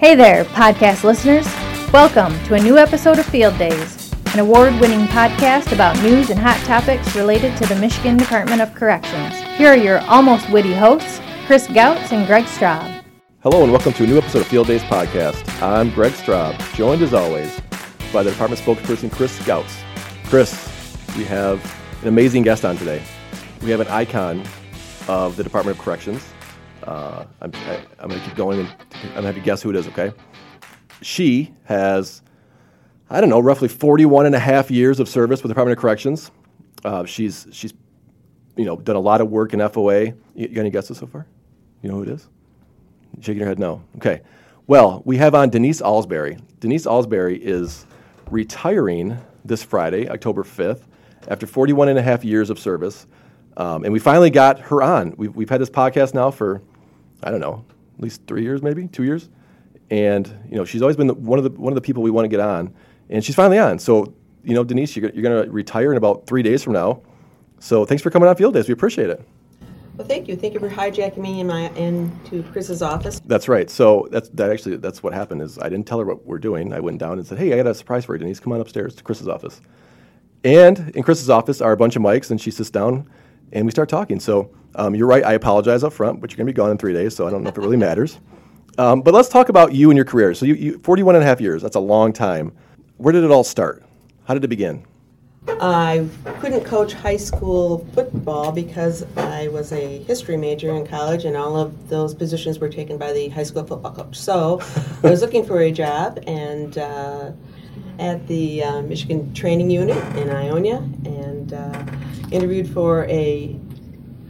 Hey there, podcast listeners. Welcome to a new episode of Field Days, an award winning podcast about news and hot topics related to the Michigan Department of Corrections. Here are your almost witty hosts, Chris Gautz and Greg Straub. Hello, and welcome to a new episode of Field Days podcast. I'm Greg Straub, joined as always by the department spokesperson, Chris Gautz. Chris, we have an amazing guest on today. We have an icon of the Department of Corrections. Uh, I'm, I, am going to keep going and I'm going to have you guess who it is, okay? She has, I don't know, roughly 41 and a half years of service with the Department of Corrections. Uh, she's, she's, you know, done a lot of work in FOA. You, you got any guesses so far? You know who it is? Shaking your head, no. Okay. Well, we have on Denise Alsbury. Denise Alsbury is retiring this Friday, October 5th, after 41 and a half years of service. Um, and we finally got her on. We've, we've had this podcast now for I don't know, at least three years, maybe two years. And you know, she's always been the, one of the one of the people we want to get on, and she's finally on. So you know, Denise, you're, you're going to retire in about three days from now. So thanks for coming on Field Days. We appreciate it. Well, thank you. Thank you for hijacking me in my into Chris's office. That's right. So that's that actually that's what happened is I didn't tell her what we're doing. I went down and said, "Hey, I got a surprise for you, Denise. Come on upstairs to Chris's office." And in Chris's office are a bunch of mics, and she sits down, and we start talking. So um, you're right. I apologize up front, but you're going to be gone in three days, so I don't know if it really matters. Um, but let's talk about you and your career. So you, you, 41 and a half years. That's a long time. Where did it all start? How did it begin? I couldn't coach high school football because I was a history major in college, and all of those positions were taken by the high school football coach. So I was looking for a job, and uh, at the uh, Michigan Training Unit in Ionia, and uh, interviewed for a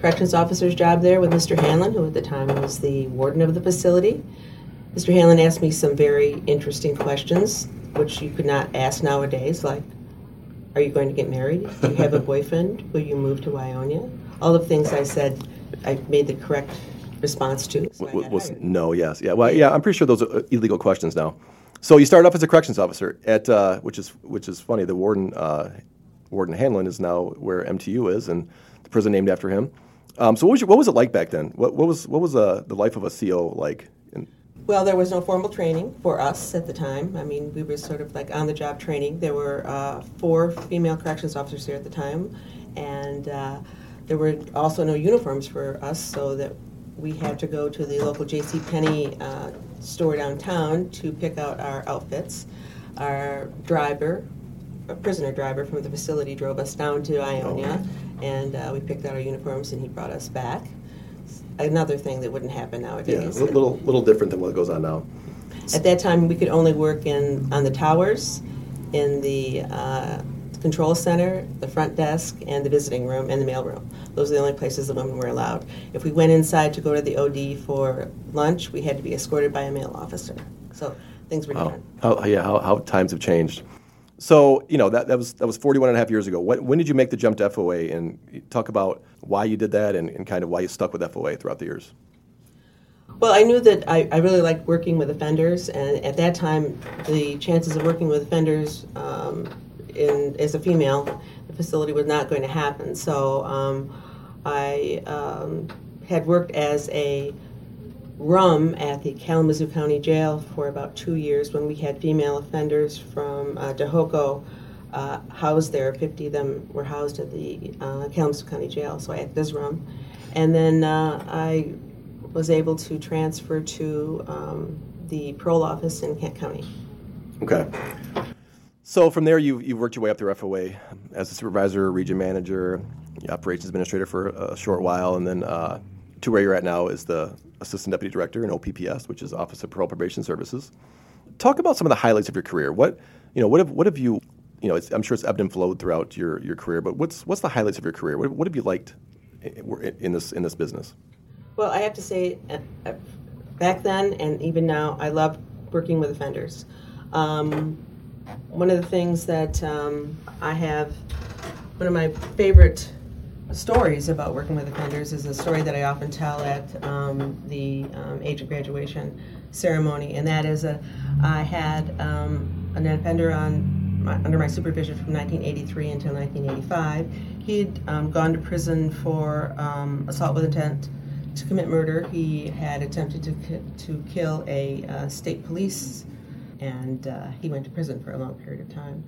corrections officer's job there with Mr. Handlon, who at the time was the warden of the facility. Mr. Handlon asked me some very interesting questions, which you could not ask nowadays, like, are you going to get married? Do you have a boyfriend? Will you move to Ionia? All of things I said, I made the correct response to. So w- was no, yes, yeah. Well, yeah, I'm pretty sure those are illegal questions now. So you started off as a corrections officer at, uh, which is which is funny. The warden, uh, Warden Handlon, is now where MTU is, and the prison named after him. Um, so what was, your, what was it like back then? What, what was what was uh, the life of a CO like? In- well, there was no formal training for us at the time. I mean, we were sort of like on the job training. There were uh, four female corrections officers here at the time, and uh, there were also no uniforms for us, so that we had to go to the local J.C. Penney uh, store downtown to pick out our outfits. Our driver, a prisoner driver from the facility, drove us down to Ionia. Oh and uh, we picked out our uniforms, and he brought us back. Another thing that wouldn't happen nowadays. Yeah, a little, little different than what goes on now. At that time, we could only work in on the towers, in the uh, control center, the front desk, and the visiting room, and the mail room. Those are the only places the women were allowed. If we went inside to go to the OD for lunch, we had to be escorted by a male officer. So things were different. Oh yeah, how, how times have changed. So, you know, that, that, was, that was 41 and a half years ago. When, when did you make the jump to FOA? And talk about why you did that and, and kind of why you stuck with FOA throughout the years. Well, I knew that I, I really liked working with offenders, and at that time, the chances of working with offenders um, in, as a female, the facility was not going to happen. So um, I um, had worked as a rum at the Kalamazoo County Jail for about two years when we had female offenders from uh, uh, housed there. 50 of them were housed at the uh, Kalamazoo County Jail, so I acted as rum. And then uh, I was able to transfer to um, the parole office in Kent County. Okay. So from there, you, you've worked your way up through FOA as a supervisor, region manager, operations administrator for a short while, and then uh, to where you're at now is the assistant deputy director in OPPS, which is Office of Parole Probation Services. Talk about some of the highlights of your career. What you know, what have what have you you know? I'm sure it's ebbed and flowed throughout your, your career, but what's what's the highlights of your career? What, what have you liked in, this in this business? Well, I have to say, uh, uh, back then and even now, I love working with offenders. Um, one of the things that um, I have, one of my favorite stories about working with offenders is a story that I often tell at um, the um, age of graduation ceremony, and that is a, I had um, an offender on my, under my supervision from 1983 until 1985. He'd um, gone to prison for um, assault with intent to commit murder. He had attempted to to kill a uh, state police, and uh, he went to prison for a long period of time.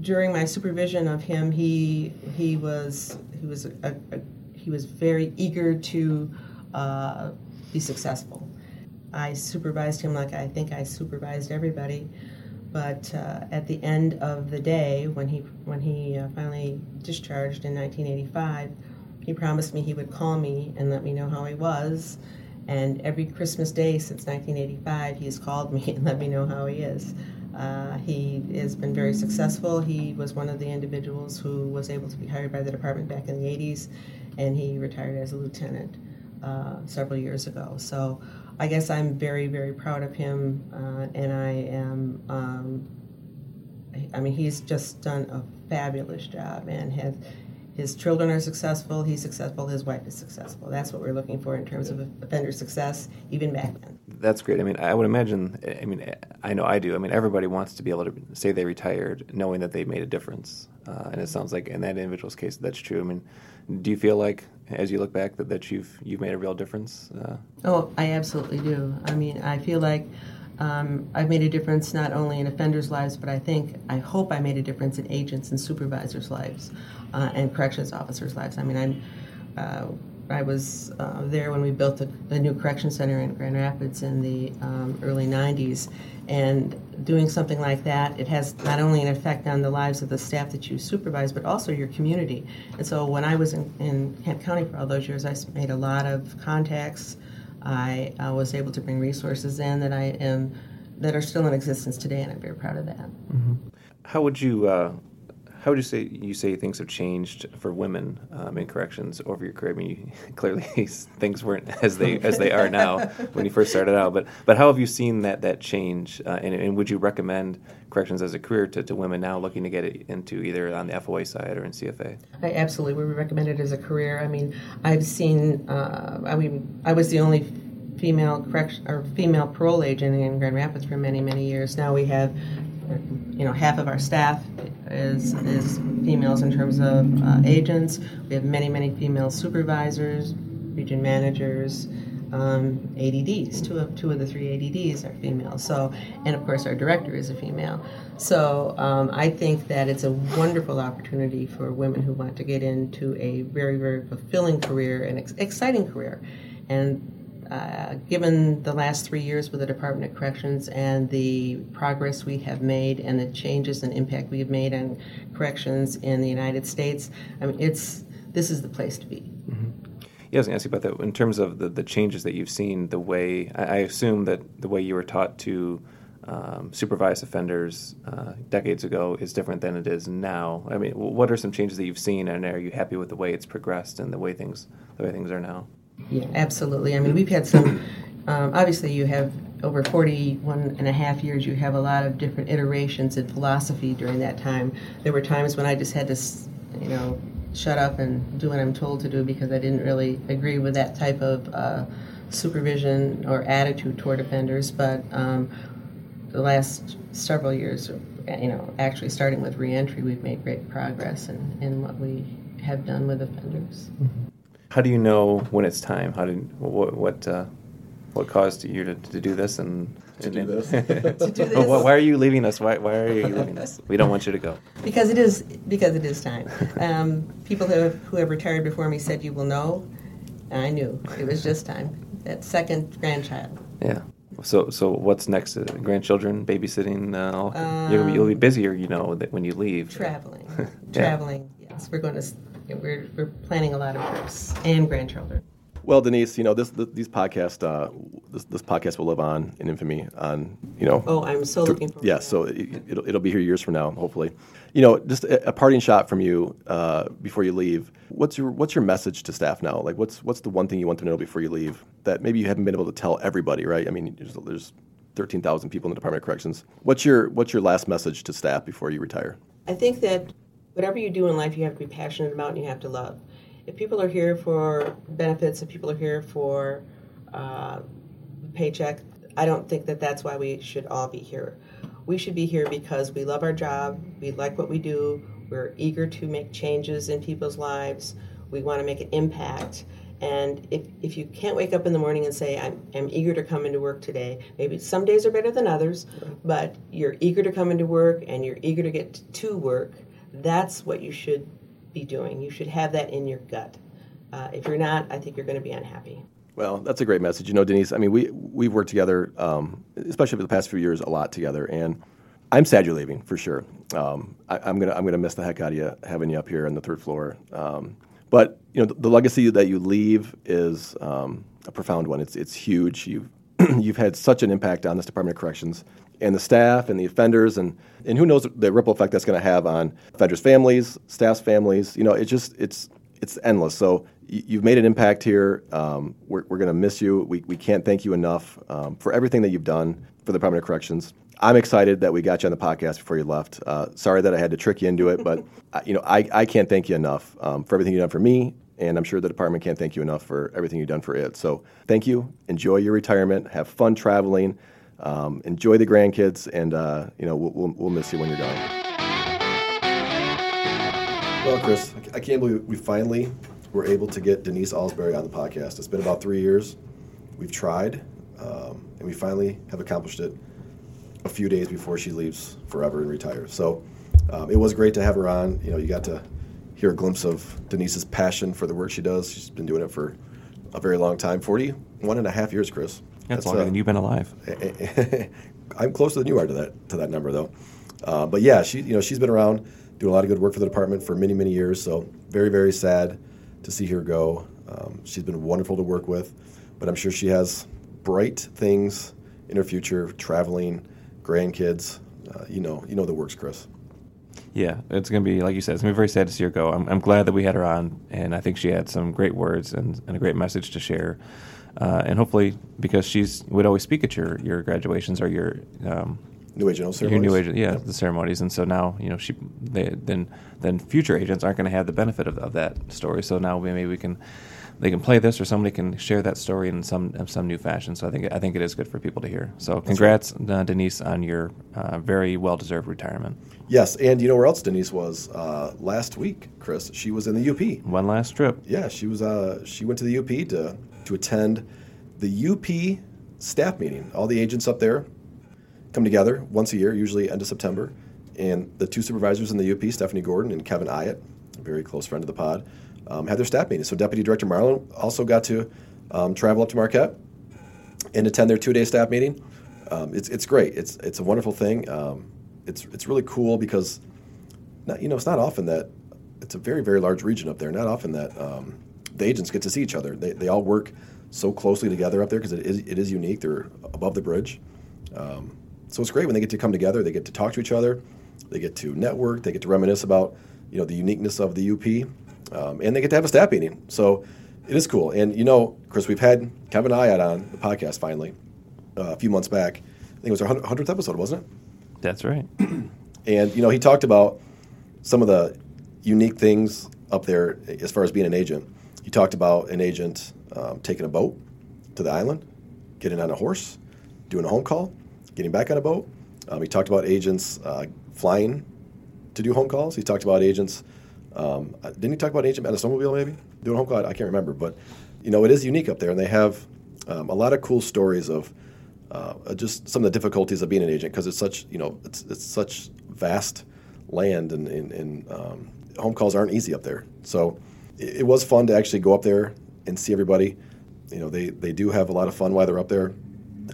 During my supervision of him, he he was he was a, a, he was very eager to uh, be successful. I supervised him like I think I supervised everybody. But uh, at the end of the day, when he when he uh, finally discharged in 1985, he promised me he would call me and let me know how he was. And every Christmas day since 1985, he's called me and let me know how he is. Uh, he has been very successful. He was one of the individuals who was able to be hired by the department back in the 80s, and he retired as a lieutenant uh, several years ago. So I guess I'm very, very proud of him, uh, and I am. Um, I mean, he's just done a fabulous job, and has his children are successful. He's successful. His wife is successful. That's what we're looking for in terms of offender success, even back then. That's great. I mean, I would imagine. I mean, I know I do. I mean, everybody wants to be able to say they retired, knowing that they made a difference. Uh, and it sounds like in that individual's case, that's true. I mean, do you feel like, as you look back, that, that you've you've made a real difference? Uh, oh, I absolutely do. I mean, I feel like um, I've made a difference not only in offenders' lives, but I think I hope I made a difference in agents and supervisors' lives uh, and corrections officers' lives. I mean, I'm. Uh, I was uh, there when we built the, the, new correction center in Grand Rapids in the um, early 90s, and doing something like that, it has not only an effect on the lives of the staff that you supervise, but also your community. And so when I was in, in Kent County for all those years, I made a lot of contacts. I, I was able to bring resources in that I am that are still in existence today, and I'm very proud of that. Mm-hmm. How would you uh, how would you say you say things have changed for women um, in corrections over your career? I mean, you, clearly things weren't as they as they are now when you first started out. But but how have you seen that that change? Uh, and, and, would you recommend corrections as a career to, to women now looking to get it into either on the FOA side or in CFA? I absolutely would recommend it as a career. I mean, I've seen. Uh, I mean, I was the only female correction or female parole agent in Grand Rapids for many many years. Now we have you know, half of our staff is, is females in terms of uh, agents. We have many, many female supervisors, region managers, um, ADDs. Two of two of the three ADDs are female. So, and of course, our director is a female. So, um, I think that it's a wonderful opportunity for women who want to get into a very, very fulfilling career and ex- exciting career. And uh, given the last three years with the Department of Corrections and the progress we have made and the changes and impact we have made on corrections in the United States, I mean, it's this is the place to be. Mm-hmm. Yeah, I was going to ask you about that in terms of the, the changes that you've seen. The way I, I assume that the way you were taught to um, supervise offenders uh, decades ago is different than it is now. I mean, what are some changes that you've seen, and are you happy with the way it's progressed and the way things the way things are now? Yeah, absolutely. I mean, we've had some, um, obviously, you have over 41 and a half years, you have a lot of different iterations in philosophy during that time. There were times when I just had to, you know, shut up and do what I'm told to do because I didn't really agree with that type of uh, supervision or attitude toward offenders. But um, the last several years, you know, actually starting with reentry, we've made great progress in, in what we have done with offenders. Mm-hmm. How do you know when it's time? How did what what uh, what caused you to, to do this and to do this? to do this. Why, are you leaving us? Why, why are you leaving us? We don't want you to go. Because it is because it is time. Um, people who have, who have retired before me said you will know. I knew it was just time. That second grandchild. Yeah. So so what's next? Uh, grandchildren, babysitting. Uh, um, you'll, be, you'll be busier, you know, that when you leave. Traveling. yeah. Traveling. Yes, we're going to we're, we're planning a lot of trips and grandchildren. Well, Denise, you know this, this these podcasts, uh, this, this podcast will live on in infamy. On you know. Oh, I'm so th- looking forward. To it. Yeah, so it, will it'll be here years from now, hopefully. You know, just a, a parting shot from you uh, before you leave. What's your what's your message to staff now? Like, what's what's the one thing you want to know before you leave that maybe you haven't been able to tell everybody? Right? I mean, there's, there's 13,000 people in the Department of Corrections. What's your what's your last message to staff before you retire? I think that whatever you do in life, you have to be passionate about and you have to love. If people are here for benefits, if people are here for uh, paycheck, I don't think that that's why we should all be here. We should be here because we love our job, we like what we do, we're eager to make changes in people's lives, we want to make an impact, And if, if you can't wake up in the morning and say, I'm, I'm eager to come into work today, maybe some days are better than others, but you're eager to come into work and you're eager to get to work, that's what you should be doing. You should have that in your gut. Uh, if you're not, I think you're going to be unhappy. Well, that's a great message. You know, Denise, I mean, we, we've worked together, um, especially for the past few years, a lot together. And I'm sad you're leaving, for sure. Um, I, am going to I'm gonna miss the heck out of you having you up here on the third floor. Um, but, you know, the, the, legacy that you leave is um, a profound one. It's, it's huge. You've, you've had such an impact on this Department of Corrections and the staff and the offenders and, and who knows the ripple effect that's going to have on offenders' families, staff's families. You know, it's just, it's, it's endless. So you've made an impact here. Um, we're we're going to miss you. We, we can't thank you enough um, for everything that you've done for the Department of Corrections. I'm excited that we got you on the podcast before you left. Uh, sorry that I had to trick you into it, but you know I, I can't thank you enough um, for everything you've done for me, and I'm sure the department can't thank you enough for everything you've done for it. So thank you. Enjoy your retirement. Have fun traveling. Um, enjoy the grandkids, and uh, you know we'll, we'll, we'll miss you when you're gone. Well, Chris, I can't believe we finally were able to get Denise Alsbury on the podcast. It's been about three years. We've tried, um, and we finally have accomplished it a few days before she leaves forever and retires. So um, it was great to have her on. You know, you got to hear a glimpse of Denise's passion for the work she does. She's been doing it for a very long time 41 and a half years, Chris. That's, That's longer uh, than you've been alive. I'm closer than you are to that to that number, though. Uh, but yeah, she you know she's been around doing a lot of good work for the department for many many years. So very very sad to see her go. Um, she's been wonderful to work with, but I'm sure she has bright things in her future, traveling, grandkids. Uh, you know, you know the works, Chris. Yeah, it's going to be like you said. It's going to be very sad to see her go. I'm, I'm, glad that we had her on, and I think she had some great words and, and a great message to share. Uh, and hopefully, because she's would always speak at your your graduations or your um, new agent ceremonies. Your new agent, yeah, the ceremonies, and so now you know she they, then then future agents aren't going to have the benefit of, of that story. So now we, maybe we can they can play this, or somebody can share that story in some in some new fashion. So I think I think it is good for people to hear. So congrats, uh, Denise, on your uh, very well deserved retirement. Yes, and you know where else Denise was uh, last week, Chris? She was in the UP. One last trip. Yeah, she was. Uh, she went to the UP to to attend the UP staff meeting. All the agents up there come together once a year, usually end of September. And the two supervisors in the UP, Stephanie Gordon and Kevin Eyett, a very close friend of the pod, um, had their staff meeting. So Deputy Director Marlan also got to um, travel up to Marquette and attend their two-day staff meeting. Um, it's, it's great. It's, it's a wonderful thing. Um, it's, it's really cool because, not, you know, it's not often that it's a very, very large region up there. Not often that um, the agents get to see each other. They, they all work so closely together up there because it is, it is unique. They're above the bridge. Um, so it's great when they get to come together. They get to talk to each other. They get to network. They get to reminisce about you know the uniqueness of the UP, um, and they get to have a staff meeting. So it is cool. And you know, Chris, we've had Kevin Eyett on the podcast finally uh, a few months back. I think it was our hundredth episode, wasn't it? That's right. and you know, he talked about some of the unique things up there as far as being an agent. He talked about an agent um, taking a boat to the island, getting on a horse, doing a home call, getting back on a boat. Um, he talked about agents uh, flying to do home calls. He talked about agents. Um, uh, didn't he talk about agent at a snowmobile maybe doing home call? I can't remember, but you know it is unique up there, and they have um, a lot of cool stories of uh, just some of the difficulties of being an agent because it's such you know it's it's such vast land and, and, and um, home calls aren't easy up there. So it, it, was fun to actually go up there and see everybody. You know they they do have a lot of fun while they're up there,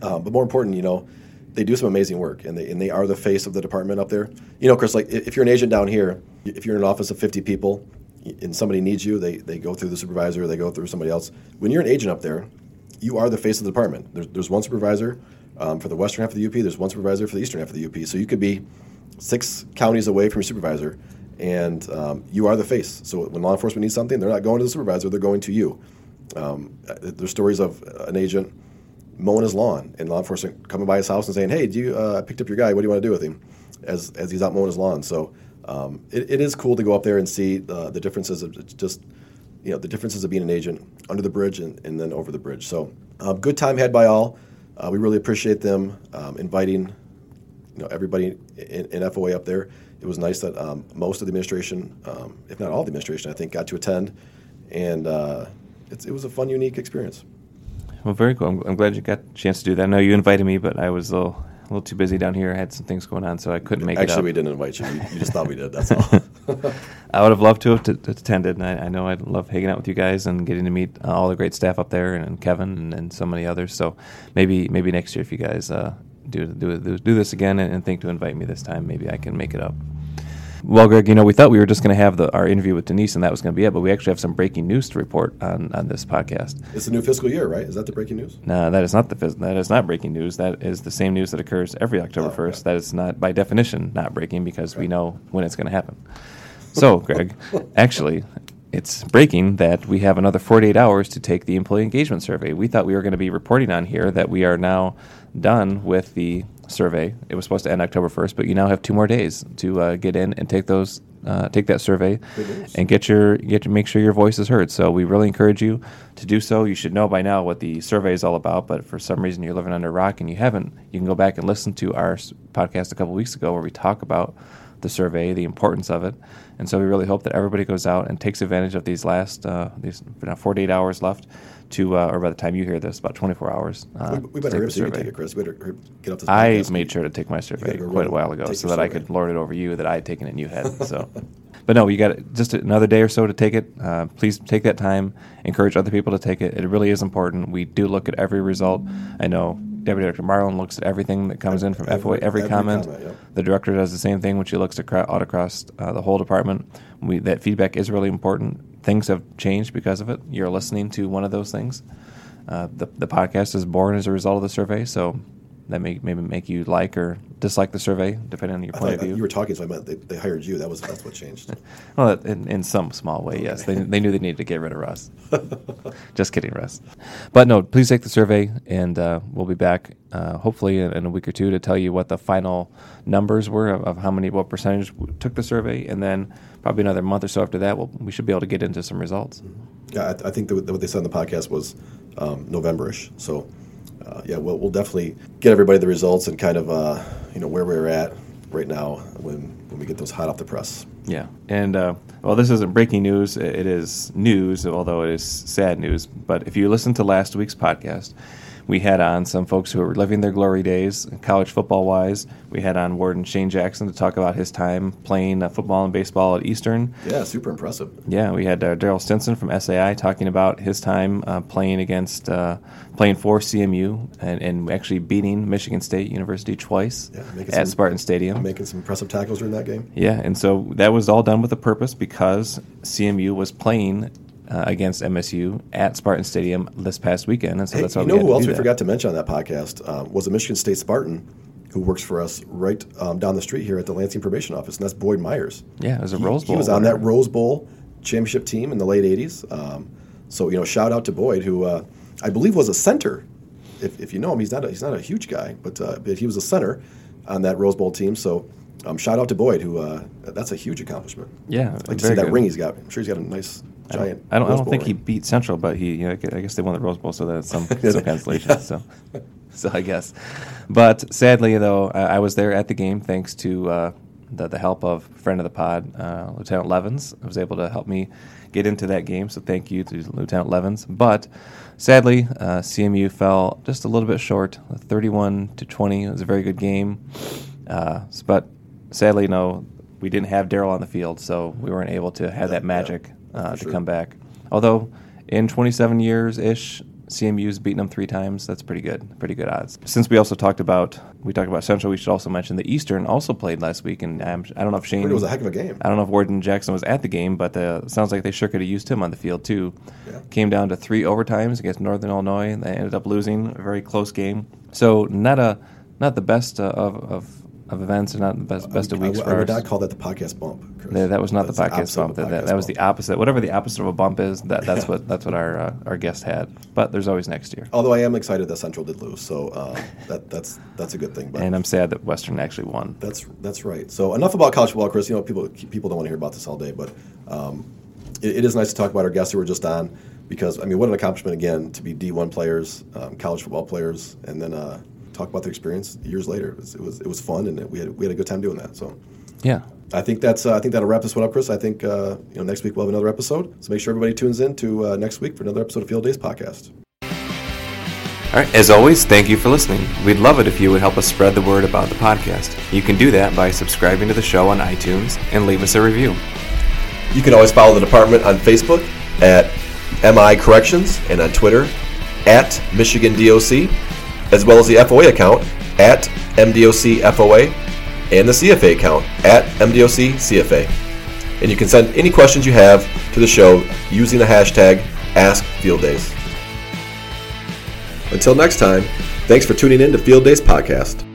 um, but more important, you know they do some amazing work, and they and they are the face of the department up there. You know, Chris, like if you're an agent down here, if you're in an office of 50 people, and somebody needs you, they they go through the supervisor, they go through somebody else. When you're an agent up there, you are the face of the department. There's, there's one supervisor um, for the western half of the UP. There's one supervisor for the eastern half of the UP. So you could be six counties away from your supervisor, and um, you are the face. So when law enforcement needs something, they're not going to the supervisor; they're going to you. Um, there's stories of an agent mowing his lawn and law enforcement coming by his house and saying, "Hey, do you uh, picked up your guy? What do you want to do with him?" As as he's out mowing his lawn. So um, it, it is cool to go up there and see uh, the differences of just you know the differences of being an agent under the bridge and, and then over the bridge. So um, good time had by all. Uh, we really appreciate them um, inviting you know everybody in, in, FOA up there. It was nice that um, most of the administration, um, if not all the administration, I think, got to attend, and uh, it was a fun, unique experience. Well, very cool. I'm, I'm glad you got a chance to do that. I know you invited me, but I was a little, a little too busy down here. I had some things going on, so I couldn't make Actually, it up. Actually, we didn't invite you. You, you just thought we did. That's all. I would have loved to have t- t- attended. And I, I know I'd love hanging out with you guys and getting to meet uh, all the great staff up there and, and Kevin and, and so many others. So maybe maybe next year, if you guys uh, do, do do this again and, and think to invite me this time, maybe I can make it up. Well, Greg, you know, we thought we were just going to have the, our interview with Denise and that was going to be it, but we actually have some breaking news to report on, on this podcast. it's the new fiscal year, right? Is that the breaking news? No, that is not the that is not breaking news. That is the same news that occurs every oh, October Oh, first. okay. That is not by definition not breaking because we know when it's going to happen. So, Greg, actually, it's breaking that we have another 48 hours to take the employee engagement survey. We thought we were going to be reporting on here that we are now done with the survey. It was supposed to end October 1st, but you now have two more days to uh, get in and take those uh, take that survey and get your get to make sure your voice is heard. So we really encourage you to do so. You should know by now what the survey is all about, but for some reason you're living under a rock and you haven't, you can go back and listen to our podcast a couple weeks ago where we talk about the survey, the importance of it, and so we really hope that everybody goes out and takes advantage of these last uh, these now 48 hours left to, uh, or by the time you hear this, about 24 hours. Uh, we, we better take the up so you can survey. take it, Chris. We better get up to this I made sure to take my survey go quite a while ago so that I could lord it over you that I had taken it and you had. So, but no, you got just another day or so to take it. Uh, please take that time. Encourage other people to take it. It really is important. We do look at every result. I know Deputy Director Marlan looks at everything that comes in from Every- FOA, every, every comment. comment, yep. The director does the same thing when she looks across, out across uh, the whole department. We, that feedback is really important. Things have changed because of it. You're listening to one of those things. Uh, the, the podcast is born as a result of the survey, so that may maybe make you like or dislike the survey, depending on your I point of that view. you were talking, so I meant they, they hired you. That was that's what changed. Well, in, in some small way, yes. They, they knew they needed to get rid of Russ. Just kidding, Russ. But no, please take the survey, and uh, we'll be back uh, hopefully in, in a week or two to tell you what the final numbers were of, of how many, what percentage took the survey, and then probably another month or so after that, we'll, we should be able to get into some results. Yeah, I, I think that what they said on the podcast was um, Novemberish. So, uh, yeah, we'll, we'll definitely get everybody the results and kind of uh, you know where we're at right now when when we get those hot off the press. Yeah, and uh, well, this isn't breaking news. It is news, although it is sad news. But if you listen to last week's podcast, we had on some folks who were living their glory days, college football wise. We had on Warden Shane Jackson to talk about his time playing uh, football and baseball at Eastern. Yeah, super impressive. Yeah, we had uh, Daryl Stinson from SAI talking about his time uh, playing against, uh, playing for CMU and, and actually beating Michigan State University twice Yeah, at some- Spartan Stadium. Making some impressive tackles during that game. Yeah, and so that was all done with a purpose because CMU was playing uh, against MSU at Spartan Stadium this past weekend, and so Hey, that's why you we know who else we that. forgot to mention on that podcast uh, was a Michigan State Spartan who works for us right um, down the street here at the Lansing Probation Office, and that's Boyd Myers. Yeah, it was a He- Rose Bowl. He was on that. Rose Bowl championship team in the late '80s. Um, so you know, shout out to Boyd, who uh, I believe was a center. If, if you know him, he's not a, he's not a huge guy, but uh, but he was a center on that Rose Bowl team. So um, shout out to Boyd, who uh, that's a huge accomplishment. Yeah, I'd like to see that good. ring he's got. I'm sure he's got a nice I don't, giant. I don't, I don't think he beat Central, but he, you know, I guess they won the Rose Bowl, so that's some, some consolation. So, so I guess. But sadly, though, I, I was there at the game thanks to uh, the, the help of friend of the pod, uh, Lieutenant Levins, who was able to help me get into that game. So thank you to Lieutenant Levins. But sadly, uh, CMU fell just a little bit short, 31 to 20. It was a very good game, uh, but sadly, no, we didn't have Daryl on the field, so we weren't able to have Yeah, that magic yeah, uh, for to sure. come back. Although in 27 years ish, CMU's beaten them three times. That's pretty good. Pretty good odds. Since we also talked about we talked about Central, we should also mention the Eastern also played last week, and I'm, I don't know if Shane. It was a heck of a game. I don't know if Warden Jackson was at the game, but uh, sounds like they sure could have used him on the field too. Yeah. Came down to three overtimes against Northern Illinois. and They ended up losing a very close game. So not a not the best uh, of, of of events, and not the best best of I, weeks I for would ours. not call that the podcast bump. Chris. Yeah, that was not That's the podcast of bump. a That, that, podcast that was the opposite. Whatever the opposite of a bump is, that, that's what that's what our uh, our guest had. But there's always next year. Although I am excited that Central did lose, so uh, that that's that's a good thing. But And I'm sad that Western actually won. That's that's right. So enough about college football, Chris. You know, people people don't want to hear about this all day, but um, it, it is nice to talk about our guests who were just on because I mean, what an accomplishment again to be D1 players, um, college football players, and then uh, talk about their experience years later. It was it was, it was fun, and we had we had a good time doing that. So Yeah, I think that's uh, I think that'll wrap this one up, Chris. I think uh, you know next week we'll have another episode. So make sure everybody tunes in to uh, next week for another episode of Field Days podcast. All right, as always, thank you for listening. We'd love it if you would help us spread the word about the podcast. You can do that by subscribing to the show on iTunes and leave us a review. You can always follow the department on Facebook at MI Corrections and on Twitter at Michigan DOC, as well as the FOA account at MDOC FOA and the CFA account at MDOC CFA. And you can send any questions you have to the show using the hashtag AskFieldDays. Until next time, thanks for tuning in to Field Days Podcast.